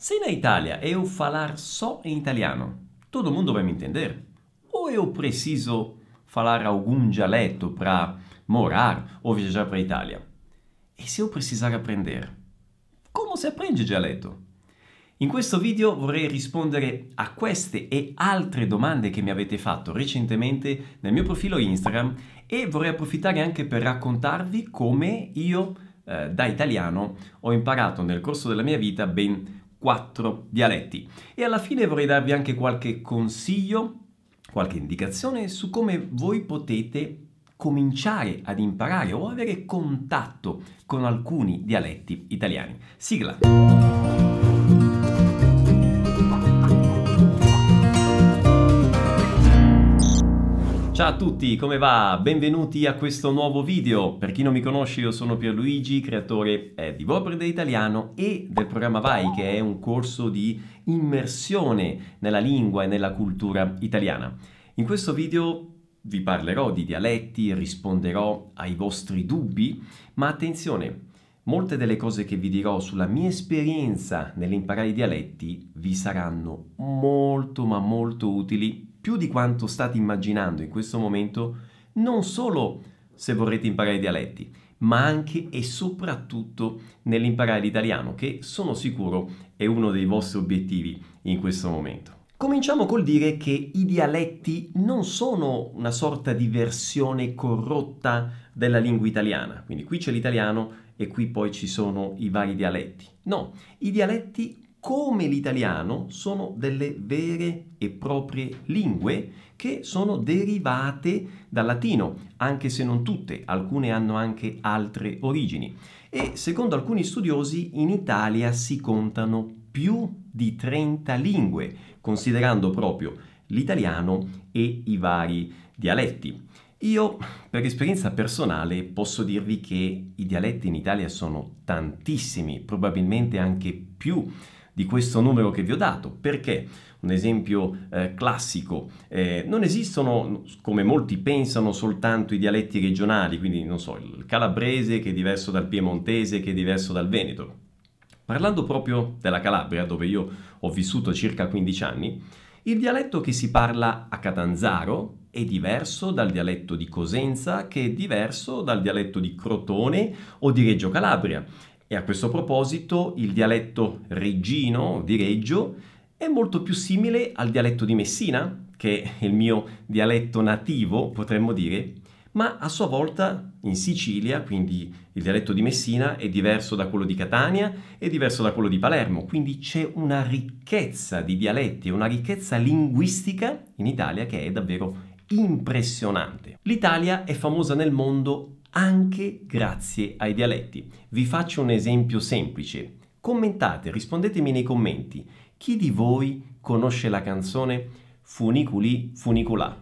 Se na Itália eu falar só em italiano, todo mundo vai me entender? Ou eu preciso falar algum dialeto para morar ou viajar para a Itália? E se eu precisar aprender? Come si aprende dialetto? In questo video vorrei rispondere a queste e altre domande che mi avete fatto recentemente nel mio profilo Instagram e vorrei approfittare anche per raccontarvi come io eh, da italiano ho imparato nel corso della mia vita ben quattro dialetti. E alla fine vorrei darvi anche qualche consiglio, qualche indicazione su come voi potete cominciare ad imparare o avere contatto con alcuni dialetti italiani. Sigla! Ciao a tutti, come va? Benvenuti a questo nuovo video. Per chi non mi conosce, io sono Pierluigi, creatore eh, di Vorprede Italiano e del programma Vai, che è un corso di immersione nella lingua e nella cultura italiana. In questo video vi parlerò di dialetti, risponderò ai vostri dubbi, ma attenzione, molte delle cose che vi dirò sulla mia esperienza nell'imparare i dialetti vi saranno molto ma molto utili più di quanto state immaginando in questo momento, non solo se vorrete imparare i dialetti, ma anche e soprattutto nell'imparare l'italiano, che sono sicuro è uno dei vostri obiettivi in questo momento. Cominciamo col dire che i dialetti non sono una sorta di versione corrotta della lingua italiana, quindi qui c'è l'italiano e qui poi ci sono i vari dialetti. No, i dialetti come l'italiano sono delle vere e proprie lingue che sono derivate dal latino, anche se non tutte, alcune hanno anche altre origini. E secondo alcuni studiosi in Italia si contano più di 30 lingue, considerando proprio l'italiano e i vari dialetti. Io, per esperienza personale, posso dirvi che i dialetti in Italia sono tantissimi, probabilmente anche più di questo numero che vi ho dato. Perché? Un esempio eh, classico, eh, non esistono, come molti pensano, soltanto i dialetti regionali, quindi non so, il calabrese che è diverso dal piemontese, che è diverso dal veneto. Parlando proprio della Calabria, dove io ho vissuto circa 15 anni, il dialetto che si parla a Catanzaro è diverso dal dialetto di Cosenza, che è diverso dal dialetto di Crotone o di Reggio Calabria. E a questo proposito il dialetto reggino di Reggio è molto più simile al dialetto di Messina, che è il mio dialetto nativo, potremmo dire, ma a sua volta in Sicilia, quindi il dialetto di Messina è diverso da quello di Catania e diverso da quello di Palermo, quindi c'è una ricchezza di dialetti, una ricchezza linguistica in Italia che è davvero impressionante. L'Italia è famosa nel mondo anche grazie ai dialetti. Vi faccio un esempio semplice. Commentate, rispondetemi nei commenti. Chi di voi conosce la canzone Funiculi Funiculà?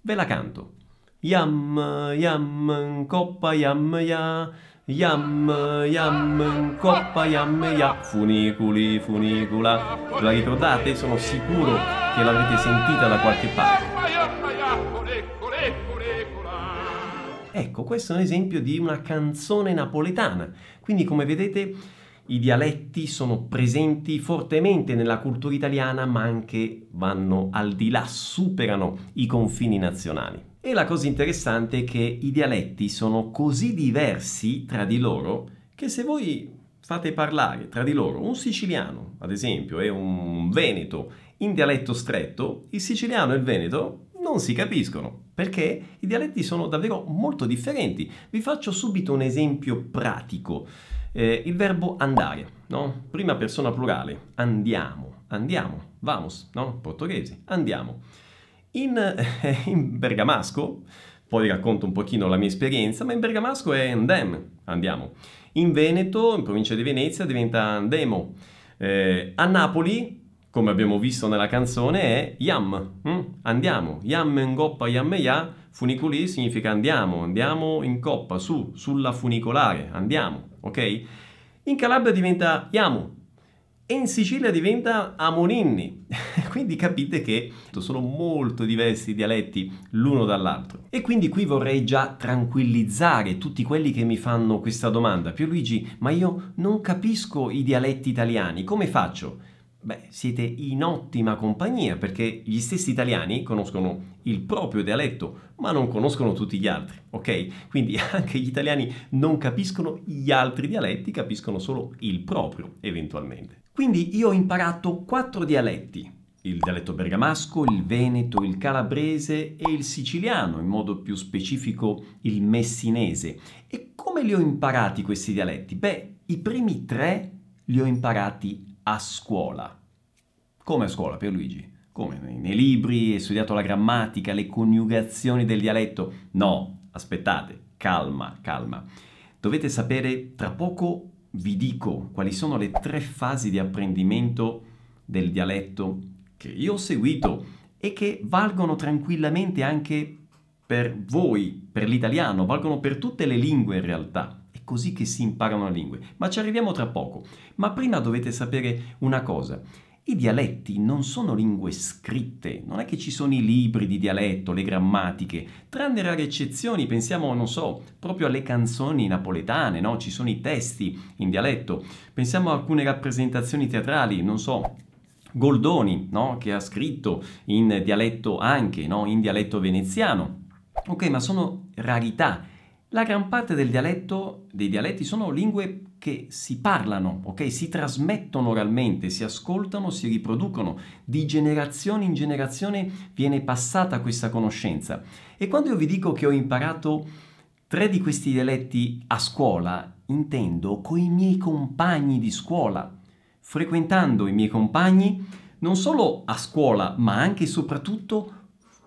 Ve la canto. Yam, yam, coppa, yam, ya. Yam, yam, coppa, yam, ya. Funiculi, funicula. La ricordate? Sono sicuro che l'avrete sentita da qualche parte. Ecco, questo è un esempio di una canzone napoletana. Quindi, come vedete, i dialetti sono presenti fortemente nella cultura italiana, ma anche vanno al di là, superano i confini nazionali. E la cosa interessante è che i dialetti sono così diversi tra di loro che se voi fate parlare tra di loro un siciliano, ad esempio, e un veneto in dialetto stretto, il siciliano e il veneto non si capiscono perché i dialetti sono davvero molto differenti. Vi faccio subito un esempio pratico. Eh, il verbo andare, no? Prima persona plurale, andiamo, andiamo, vamos, no? Portoghese, andiamo. In, eh, in bergamasco, poi racconto un pochino la mia esperienza, ma in bergamasco è andem, andiamo. In Veneto, in provincia di Venezia, diventa andemo. Eh, a Napoli come abbiamo visto nella canzone, è yam, hm? andiamo, yam in coppa, yam ya, funiculi significa andiamo, andiamo in coppa, su, sulla funicolare, andiamo, ok? In Calabria diventa yamu, e in Sicilia diventa Amoninni. quindi capite che sono molto diversi i dialetti l'uno dall'altro. E quindi qui vorrei già tranquillizzare tutti quelli che mi fanno questa domanda. Pierluigi, ma io non capisco i dialetti italiani, come faccio? Beh, siete in ottima compagnia perché gli stessi italiani conoscono il proprio dialetto, ma non conoscono tutti gli altri, ok? Quindi anche gli italiani non capiscono gli altri dialetti, capiscono solo il proprio, eventualmente. Quindi io ho imparato quattro dialetti, il dialetto bergamasco, il veneto, il calabrese e il siciliano, in modo più specifico il messinese. E come li ho imparati questi dialetti? Beh, i primi tre li ho imparati a scuola. Come a scuola, Pierluigi? Come? Nei libri, hai studiato la grammatica, le coniugazioni del dialetto? No, aspettate, calma, calma. Dovete sapere, tra poco vi dico quali sono le tre fasi di apprendimento del dialetto che io ho seguito e che valgono tranquillamente anche per voi, per l'italiano, valgono per tutte le lingue in realtà così che si imparano le lingue. Ma ci arriviamo tra poco. Ma prima dovete sapere una cosa. I dialetti non sono lingue scritte, non è che ci sono i libri di dialetto, le grammatiche, tranne rare eccezioni, pensiamo, non so, proprio alle canzoni napoletane, no? Ci sono i testi in dialetto, pensiamo a alcune rappresentazioni teatrali, non so, Goldoni, no? Che ha scritto in dialetto anche, no? In dialetto veneziano. Ok, ma sono rarità la gran parte del dialetto, dei dialetti sono lingue che si parlano, ok? Si trasmettono oralmente, si ascoltano, si riproducono. Di generazione in generazione viene passata questa conoscenza. E quando io vi dico che ho imparato tre di questi dialetti a scuola, intendo con i miei compagni di scuola, frequentando i miei compagni non solo a scuola, ma anche e soprattutto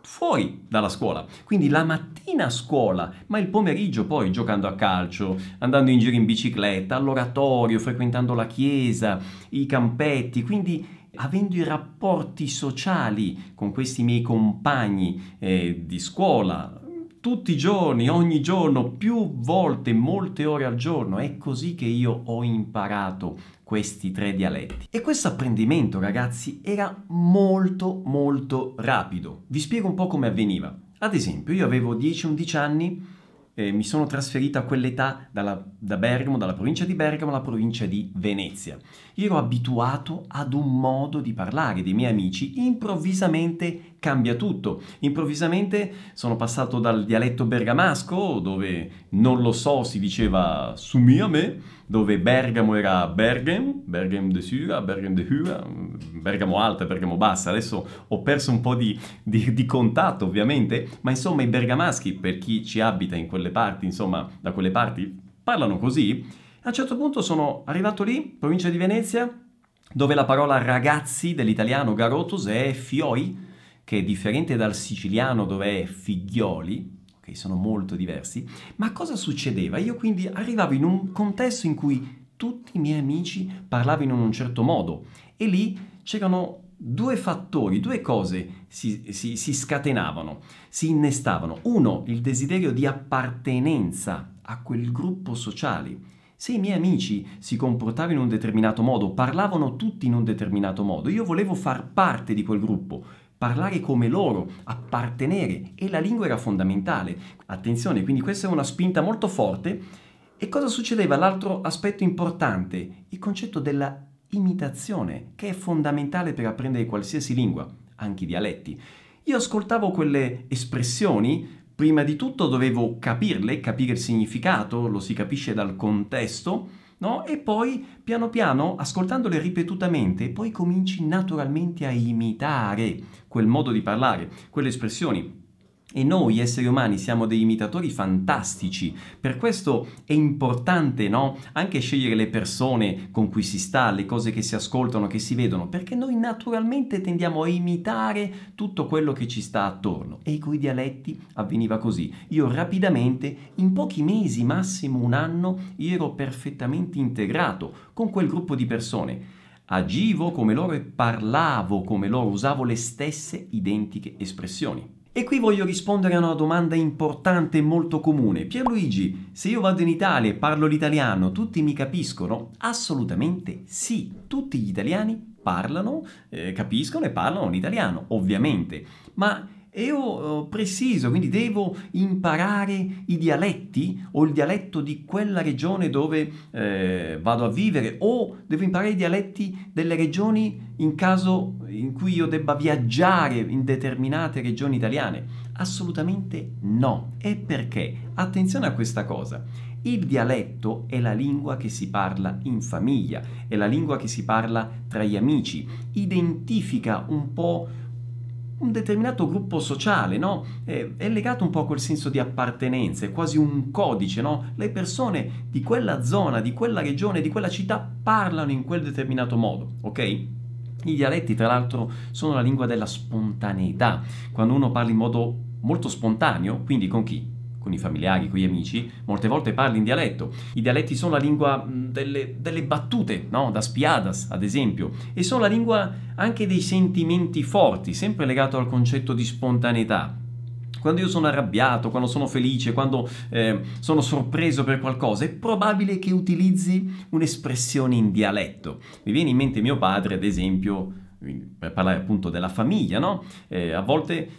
fuori dalla scuola. Quindi la mattina a scuola, ma il pomeriggio poi giocando a calcio, andando in giro in bicicletta, all'oratorio, frequentando la chiesa, i campetti, quindi avendo i rapporti sociali con questi miei compagni eh, di scuola, tutti i giorni, ogni giorno, più volte, molte ore al giorno. È così che io ho imparato questi tre dialetti. E questo apprendimento, ragazzi, era molto molto rapido. Vi spiego un po' come avveniva. Ad esempio, io avevo 10-11 anni eh, mi sono trasferito a quell'età dalla, da Bergamo, dalla provincia di Bergamo alla provincia di Venezia. Io ero abituato ad un modo di parlare dei miei amici, improvvisamente cambia tutto. Improvvisamente sono passato dal dialetto bergamasco, dove non lo so si diceva sumi a me, dove Bergamo era Bergam, Bergam de Sura, Bergam de Hura, Bergamo alta, Bergamo bassa. Adesso ho perso un po' di, di, di contatto ovviamente, ma insomma i bergamaschi, per chi ci abita in quelle parti, insomma da quelle parti, parlano così. A un certo punto sono arrivato lì, provincia di Venezia, dove la parola ragazzi dell'italiano garotos è fioi, che è differente dal siciliano dove è figlioli, che sono molto diversi, ma cosa succedeva? Io quindi arrivavo in un contesto in cui tutti i miei amici parlavano in un certo modo e lì c'erano due fattori, due cose si, si, si scatenavano, si innestavano. Uno, il desiderio di appartenenza a quel gruppo sociale. Se i miei amici si comportavano in un determinato modo, parlavano tutti in un determinato modo, io volevo far parte di quel gruppo, parlare come loro, appartenere e la lingua era fondamentale. Attenzione, quindi questa è una spinta molto forte. E cosa succedeva? L'altro aspetto importante, il concetto della imitazione, che è fondamentale per apprendere qualsiasi lingua, anche i dialetti. Io ascoltavo quelle espressioni, prima di tutto dovevo capirle, capire il significato, lo si capisce dal contesto, no? E poi piano piano, ascoltandole ripetutamente, poi cominci naturalmente a imitare quel modo di parlare, quelle espressioni. E noi esseri umani siamo dei imitatori fantastici, per questo è importante no? anche scegliere le persone con cui si sta, le cose che si ascoltano, che si vedono, perché noi naturalmente tendiamo a imitare tutto quello che ci sta attorno. E con i dialetti avveniva così. Io rapidamente, in pochi mesi, massimo un anno, ero perfettamente integrato con quel gruppo di persone agivo come loro e parlavo come loro, usavo le stesse identiche espressioni. E qui voglio rispondere a una domanda importante e molto comune. Pierluigi, se io vado in Italia e parlo l'italiano, tutti mi capiscono? Assolutamente sì, tutti gli italiani parlano, eh, capiscono e parlano l'italiano, ovviamente. Ma io eh, preciso, quindi devo imparare i dialetti o il dialetto di quella regione dove eh, vado a vivere o devo imparare i dialetti delle regioni in caso in cui io debba viaggiare in determinate regioni italiane? Assolutamente no. E perché? Attenzione a questa cosa. Il dialetto è la lingua che si parla in famiglia, è la lingua che si parla tra gli amici, identifica un po' un determinato gruppo sociale, no? È, legato un po' a quel senso di appartenenza, è quasi un codice, no? Le persone di quella zona, di quella regione, di quella città parlano in quel determinato modo, ok? I dialetti, tra l'altro, sono la lingua della spontaneità. Quando uno parla in modo molto spontaneo, quindi con chi? con i familiari, con gli amici, molte volte parli in dialetto. I dialetti sono la lingua delle, delle battute, no? da spiadas ad esempio, e sono la lingua anche dei sentimenti forti, sempre legato al concetto di spontaneità. Quando io sono arrabbiato, quando sono felice, quando eh, sono sorpreso per qualcosa, è probabile che utilizzi un'espressione in dialetto. Mi viene in mente mio padre, ad esempio, per parlare appunto della famiglia, no? Eh, a volte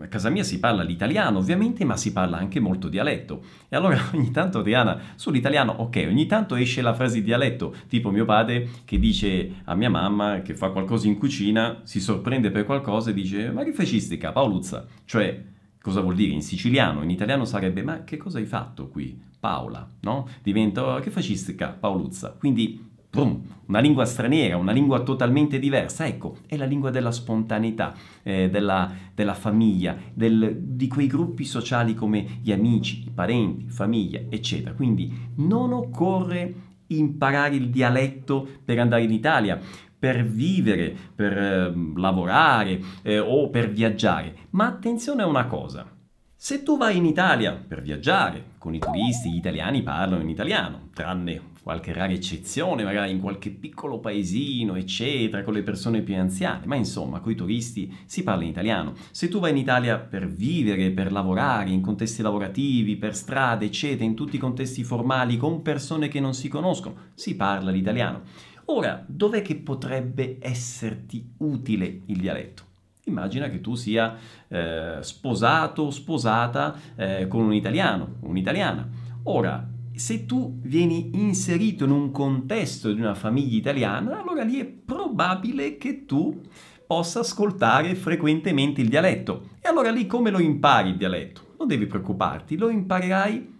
a casa mia si parla l'italiano ovviamente, ma si parla anche molto dialetto. E allora ogni tanto Adriana, sull'italiano, ok, ogni tanto esce la frase di dialetto, tipo mio padre che dice a mia mamma che fa qualcosa in cucina, si sorprende per qualcosa e dice ma che facistica, Paoluzza? Cioè, cosa vuol dire in siciliano? In italiano sarebbe ma che cosa hai fatto qui? Paola, no? Diventa che facistica, Paoluzza. Quindi una lingua straniera, una lingua totalmente diversa, ecco, è la lingua della spontaneità, eh, della, della, famiglia, del, di quei gruppi sociali come gli amici, i parenti, famiglia, eccetera. Quindi non occorre imparare il dialetto per andare in Italia, per vivere, per eh, lavorare eh, o per viaggiare. Ma attenzione a una cosa. Se tu vai in Italia per viaggiare, con i turisti, gli italiani parlano in italiano, tranne qualche rara eccezione, magari in qualche piccolo paesino, eccetera, con le persone più anziane, ma insomma, con i turisti si parla in italiano. Se tu vai in Italia per vivere, per lavorare, in contesti lavorativi, per strade, eccetera, in tutti i contesti formali, con persone che non si conoscono, si parla l'italiano. Ora, dov'è che potrebbe esserti utile il dialetto? Immagina che tu sia eh, sposato o sposata eh, con un italiano, un'italiana. Ora, se tu vieni inserito in un contesto di una famiglia italiana, allora lì è probabile che tu possa ascoltare frequentemente il dialetto. E allora lì come lo impari il dialetto? Non devi preoccuparti, lo imparerai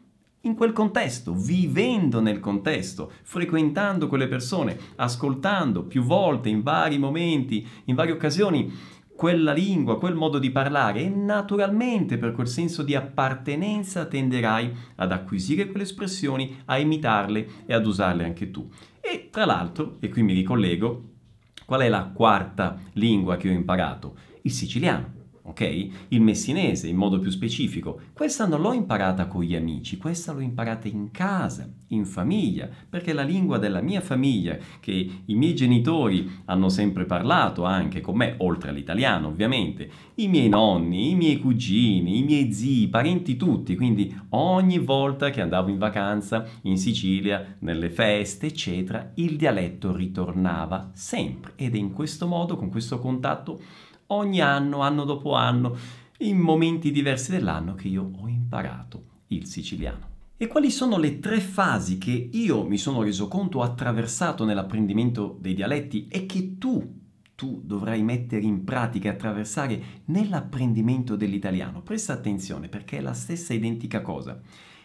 in quel contesto, vivendo nel contesto, frequentando quelle persone, ascoltando più volte, in vari momenti, in varie occasioni quella lingua, quel modo di parlare e naturalmente per quel senso di appartenenza tenderai ad acquisire quelle espressioni, a imitarle e ad usarle anche tu. E tra l'altro, e qui mi ricollego, qual è la quarta lingua che ho imparato? Il siciliano ok? Il messinese in modo più specifico. Questa non l'ho imparata con gli amici, questa l'ho imparata in casa, in famiglia, perché la lingua della mia famiglia che i miei genitori hanno sempre parlato anche con me, oltre all'italiano ovviamente, i miei nonni, i miei cugini, i miei zii, i parenti tutti, quindi ogni volta che andavo in vacanza in Sicilia, nelle feste, eccetera, il dialetto ritornava sempre ed è in questo modo, con questo contatto, ogni anno, anno dopo anno, in momenti diversi dell'anno che io ho imparato il siciliano. E quali sono le tre fasi che io mi sono reso conto ho attraversato nell'apprendimento dei dialetti e che tu, tu dovrai mettere in pratica e attraversare nell'apprendimento dell'italiano? Presta attenzione perché è la stessa identica cosa.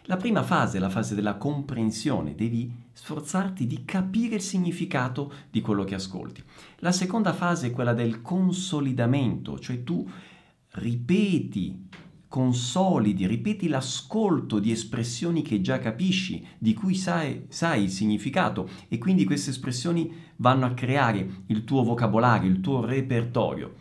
La prima fase è la fase della comprensione, devi sforzarti di capire il significato di quello che ascolti. La seconda fase è quella del consolidamento, cioè tu ripeti, consolidi, ripeti l'ascolto di espressioni che già capisci, di cui sai, sai il significato e quindi queste espressioni vanno a creare il tuo vocabolario, il tuo repertorio.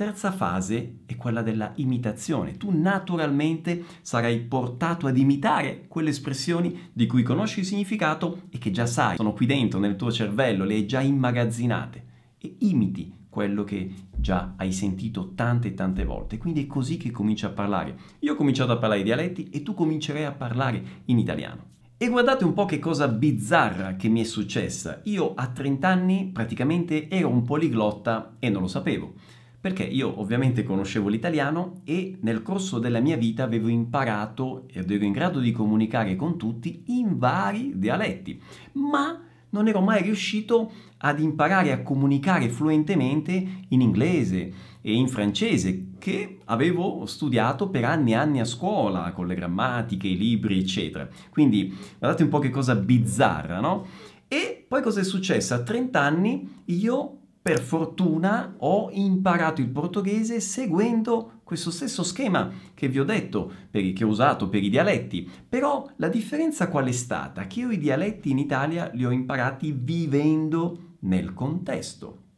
Terza fase è quella della imitazione. Tu naturalmente sarai portato ad imitare quelle espressioni di cui conosci il significato e che già sai, sono qui dentro nel tuo cervello, le hai già immagazzinate e imiti quello che già hai sentito tante e tante volte. Quindi è così che cominci a parlare. Io ho cominciato a parlare i dialetti e tu comincerai a parlare in italiano. E guardate un po' che cosa bizzarra che mi è successa. Io a 30 anni praticamente ero un poliglotta e non lo sapevo. Perché io ovviamente conoscevo l'italiano e nel corso della mia vita avevo imparato ed ero in grado di comunicare con tutti in vari dialetti. Ma non ero mai riuscito ad imparare a comunicare fluentemente in inglese e in francese, che avevo studiato per anni e anni a scuola, con le grammatiche, i libri, eccetera. Quindi guardate un po' che cosa bizzarra, no? E poi cosa è successo? A 30 anni io per fortuna ho imparato il portoghese seguendo questo stesso schema che vi ho detto, per, che ho usato per i dialetti. Però la differenza qual è stata? Che io i dialetti in Italia li ho imparati vivendo nel contesto.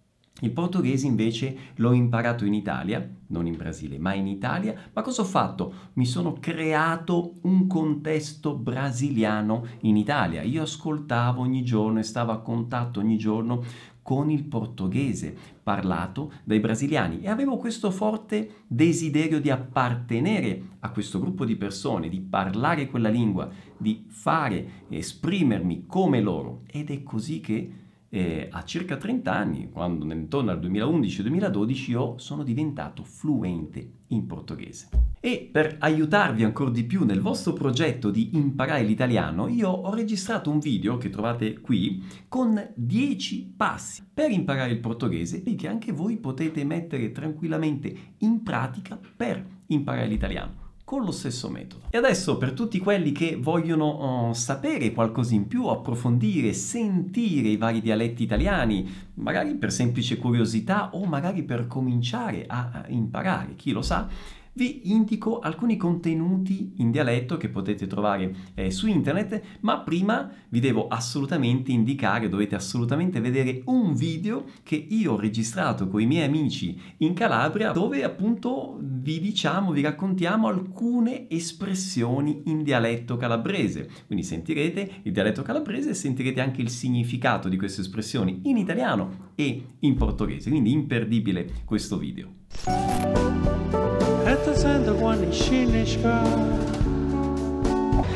Il portoghese invece l'ho imparato in Italia, non in Brasile, ma in Italia. Ma cosa ho fatto? Mi sono creato un contesto brasiliano in Italia. Io ascoltavo ogni giorno e stavo a contatto ogni giorno con il portoghese parlato dai brasiliani. E avevo questo forte desiderio di appartenere a questo gruppo di persone, di parlare quella lingua, di fare, esprimermi come loro. Ed è così che eh, a circa 30 anni, quando intorno al 2011-2012 io sono diventato fluente in portoghese. E per aiutarvi ancora di più nel vostro progetto di imparare l'italiano, io ho registrato un video che trovate qui con 10 passi per imparare il portoghese e che anche voi potete mettere tranquillamente in pratica per imparare l'italiano con lo stesso metodo. E adesso per tutti quelli che vogliono uh, sapere qualcosa in più, approfondire, sentire i vari dialetti italiani, magari per semplice curiosità o magari per cominciare a, a imparare, chi lo sa, vi indico alcuni contenuti in dialetto che potete trovare eh, su internet, ma prima vi devo assolutamente indicare, dovete assolutamente vedere un video che io ho registrato con i miei amici in Calabria, dove appunto vi diciamo, vi raccontiamo alcune espressioni in dialetto calabrese. Quindi sentirete il dialetto calabrese e sentirete anche il significato di queste espressioni in italiano e in portoghese. Quindi imperdibile questo video.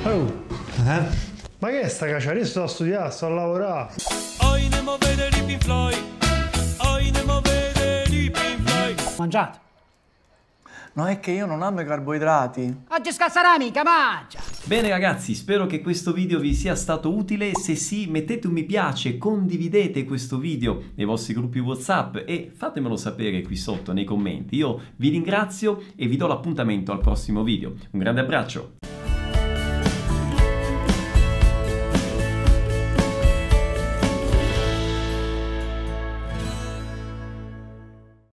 Oh, eh? ma che è sta caccia? Io sto a studiare, sto a lavorare. Oi ne vede di Pink Floyd. Oi ne vede di Pink Floyd. Mangiate. No, è che io non amo i carboidrati. Oggi scassarà mica, mangia! Bene ragazzi, spero che questo video vi sia stato utile. Se sì, mettete un mi piace, condividete questo video nei vostri gruppi WhatsApp e fatemelo sapere qui sotto nei commenti. Io vi ringrazio e vi do l'appuntamento al prossimo video. Un grande abbraccio!